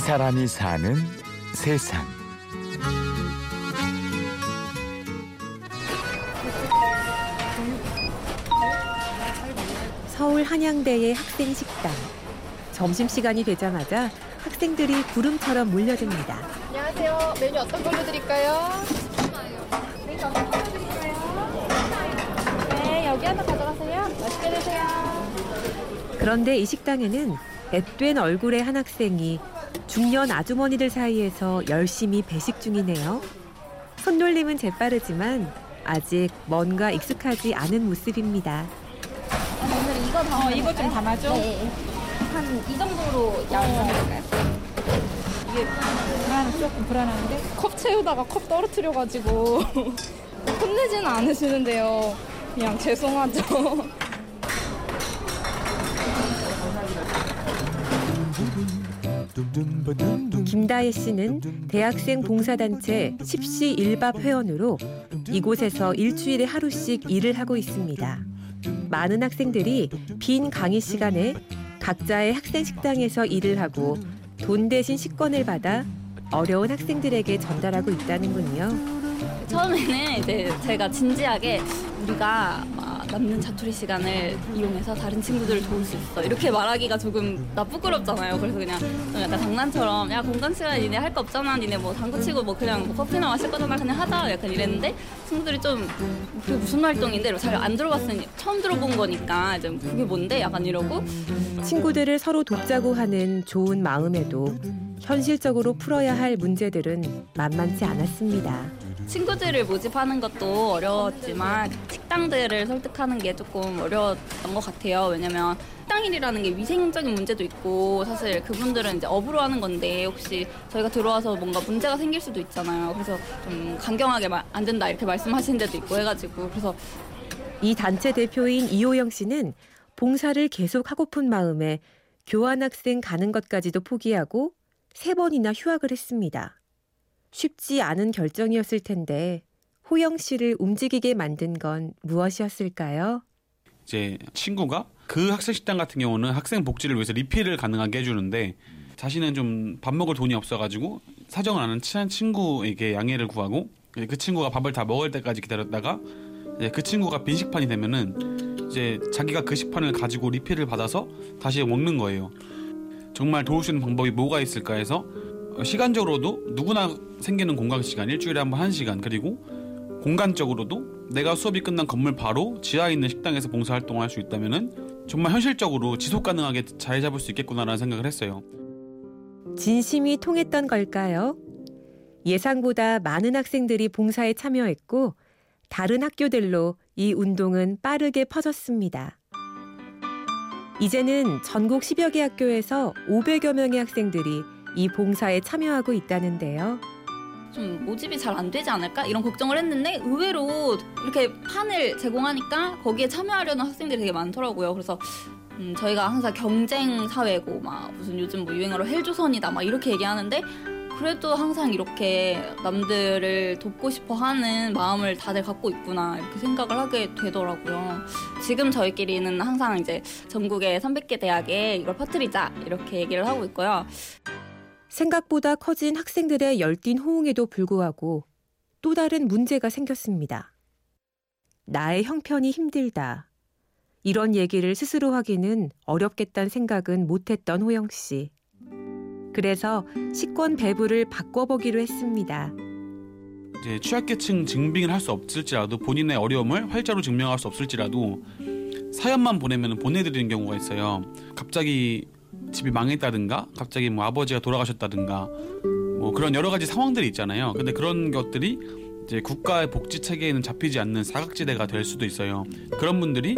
이 사람이 사는 세상. 서울 한양대의 학생 식당. 점심 시간이 되자마자 학생들이 구름처럼 몰려듭니다. 안녕하세요. 메뉴 어떤 걸로 드릴까요? 메뉴 어떤 걸로 드릴까요? 네, 여기 하나 가져가세요. 맛있게 드세요. 그런데 이 식당에는 앳된 얼굴의 한 학생이 중년 아주머니들 사이에서 열심히 배식 중이네요. 손놀림은 재빠르지만 아직 뭔가 익숙하지 않은 모습입니다. 오늘 이거 담아. 어, 이거 좀 담아줘. 네. 한이 정도로 양 담을까요? 이게 불안, 조금 불안한데? 컵 채우다가 컵 떨어뜨려가지고 혼내지는 않으시는데요. 그냥 죄송하죠. 김다혜 씨는 대학생 봉사단체 10시 1밥 회원으로 이곳에서 일주일에 하루씩 일을 하고 있습니다. 많은 학생들이 빈 강의 시간에 각자의 학생 식당에서 일을 하고 돈 대신 식권을 받아 어려운 학생들에게 전달하고 있다는군요. 처음에는 이제 제가 진지하게 우리가 막 남는 자투리 시간을 이용해서 다른 친구들을 도울 수 있어 이렇게 말하기가 조금 나 부끄럽잖아요. 그래서 그냥 좀 약간 장난처럼 야 공강 시간 니네 할 거 없잖아. 니네 뭐 당구 치고 뭐 그냥 뭐 커피나 마실 거잖아. 그냥 하자. 약간 이랬는데 친구들이 좀 그게 무슨 활동인데 잘 안 들어봤으니 처음 들어본 거니까 좀 그게 뭔데 약간 이러고 친구들을 서로 돕자고 하는 좋은 마음에도 현실적으로 풀어야 할 문제들은 만만치 않았습니다. 친구들을 모집하는 것도 어려웠지만 식당들을 설득하는 게 조금 어려웠던 것 같아요. 왜냐면 식당 일이라는 게 위생적인 문제도 있고 사실 그분들은 이제 업으로 하는 건데 혹시 저희가 들어와서 뭔가 문제가 생길 수도 있잖아요. 그래서 좀 강경하게 마- 안 된다 이렇게 말씀하시는 데도 있고 해가지고 그래서 이 단체 대표인 이호영 씨는 봉사를 계속 하고픈 마음에 교환학생 가는 것까지도 포기하고 세 번이나 휴학을 했습니다. 쉽지 않은 결정이었을 텐데 호영 씨를 움직이게 만든 건 무엇이었을까요? 이제 친구가 그 학생 식당 같은 경우는 학생 복지를 위해서 리필을 가능하게 해주는데 자신은 좀 밥 먹을 돈이 없어가지고 사정을 아는 친한 친구에게 양해를 구하고 그 친구가 밥을 다 먹을 때까지 기다렸다가 그 친구가 빈 식판이 되면은 이제 자기가 그 식판을 가지고 리필을 받아서 다시 먹는 거예요. 정말 도울 수 있는 방법이 뭐가 있을까 해서 어, 시간적으로도 누구나 생기는 공강 시간 일주일에 한 번 한 시간 그리고 공간적으로도 내가 수업이 끝난 건물 바로 지하에 있는 식당에서 봉사 활동을 할 수 있다면은 정말 현실적으로 지속 가능하게 자리 잡을 수 있겠구나라는 생각을 했어요. 진심이 통했던 걸까요? 예상보다 많은 학생들이 봉사에 참여했고 다른 학교들로 이 운동은 빠르게 퍼졌습니다. 이제는 전국 10여 개 학교에서 500여 명의 학생들이 이 봉사에 참여하고 있다는데요. 좀 모집이 잘 안 되지 않을까 이런 걱정을 했는데 의외로 이렇게 판을 제공하니까 거기에 참여하려는 학생들이 되게 많더라고요. 그래서 음, 저희가 항상 경쟁 사회고 막 무슨 요즘 뭐 유행어로 헬조선이다 막 이렇게 얘기하는데 그래도 항상 이렇게 남들을 돕고 싶어 하는 마음을 다들 갖고 있구나 이렇게 생각을 하게 되더라고요. 지금 저희끼리는 항상 이제 전국의 300개 대학에 이걸 퍼뜨리자 이렇게 얘기를 하고 있고요. 생각보다 커진 학생들의 열띤 호응에도 불구하고 또 다른 문제가 생겼습니다. 나의 형편이 힘들다. 이런 얘기를 스스로 하기는 어렵겠다는 생각은 못했던 호영 씨. 그래서 식권 배부를 바꿔보기로 했습니다. 이제 취약계층 증빙을 할 수 없을지라도 본인의 어려움을 활자로 증명할 수 없을지라도 사연만 보내면 보내드리는 경우가 있어요. 갑자기 집이 망했다든가, 갑자기 뭐 아버지가 돌아가셨다든가, 뭐 그런 여러 가지 상황들이 있잖아요. 근데 그런 것들이 이제 국가의 복지 체계에는 잡히지 않는 사각지대가 될 수도 있어요. 그런 분들이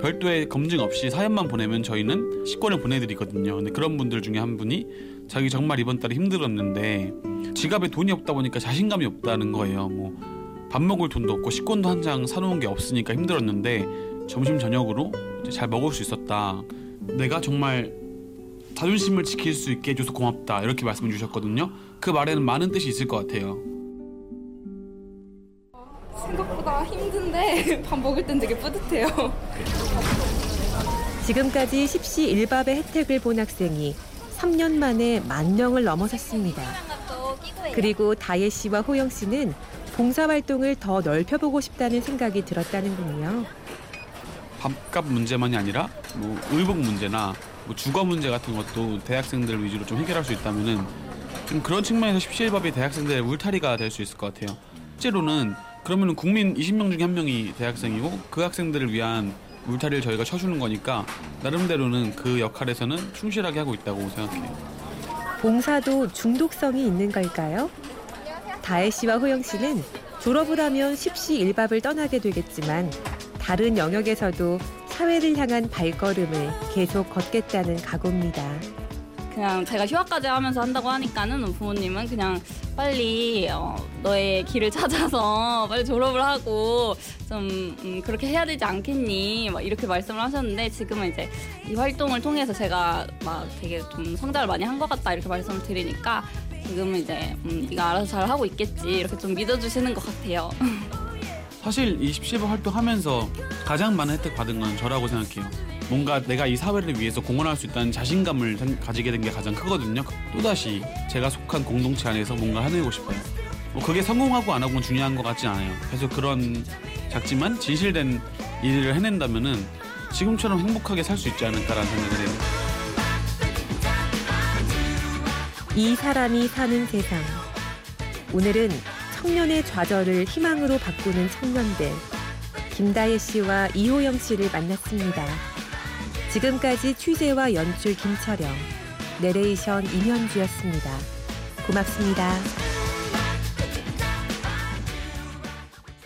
별도의 검증 없이 사연만 보내면 저희는 식권을 보내드리거든요. 근데 그런 분들 중에 한 분이 자기 정말 이번 달에 힘들었는데 지갑에 돈이 없다 보니까 자신감이 없다는 거예요. 뭐 밥 먹을 돈도 없고 식권도 한 장 사놓은 게 없으니까 힘들었는데 점심 저녁으로 잘 먹을 수 있었다. 내가 정말 자존심을 지킬 수 있게 해줘서 고맙다 이렇게 말씀해 주셨거든요. 그 말에는 많은 뜻이 있을 것 같아요. 생각보다 힘든데 밥 먹을 땐 되게 뿌듯해요. 지금까지 10시 1밥의 혜택을 본 학생이 3년 만에 만 명을 넘어섰습니다. 그리고 다혜 씨와 호영 씨는 봉사활동을 더 넓혀보고 싶다는 생각이 들었다는군요. 밥값 문제만이 아니라 뭐 의복 문제나 뭐 주거 문제 같은 것도 대학생들 위주로 좀 해결할 수 있다면은 좀 그런 측면에서 십시일밥이 대학생들의 울타리가 될 수 있을 것 같아요. 실제로는 그러면은 국민 20명 중에 한 명이 대학생이고 그 학생들을 위한 울타리를 저희가 쳐주는 거니까 나름대로는 그 역할에서는 충실하게 하고 있다고 생각해요. 봉사도 중독성이 있는 걸까요? 다혜 씨와 호영 씨는 졸업을 하면 십시일밥을 떠나게 되겠지만 다른 영역에서도 사회를 향한 발걸음을 계속 걷겠다는 각오입니다. 그냥 제가 휴학까지 하면서 한다고 하니까는 부모님은 그냥 빨리 어, 너의 길을 찾아서 빨리 졸업을 하고 좀 음, 그렇게 해야 되지 않겠니 막 이렇게 말씀을 하셨는데 지금은 이제 이 활동을 통해서 제가 막 되게 좀 성장을 많이 한 것 같다 이렇게 말씀을 드리니까 지금은 이제 음, 네가 알아서 잘 하고 있겠지 이렇게 좀 믿어주시는 것 같아요. 사실 이 십시일밥 활동하면서 가장 많은 혜택 받은 건 저라고 생각해요. 뭔가 내가 이 사회를 위해서 공헌할 수 있다는 자신감을 생- 가지게 된 게 가장 크거든요. 또다시 제가 속한 공동체 안에서 뭔가 해내고 싶어요. 뭐 그게 성공하고 안 하고는 중요한 것 같지 않아요. 계속 그런 작지만 진실된 일을 해낸다면은 지금처럼 행복하게 살 수 있지 않을까라는 생각을 해요. 이 사람이 사는 세상. 오늘은 청년의 좌절을 희망으로 바꾸는 청년들. 김다혜 씨와 이호영 씨를 만났습니다. 지금까지 취재와 연출 김철영, 내레이션 임현주였습니다. 고맙습니다.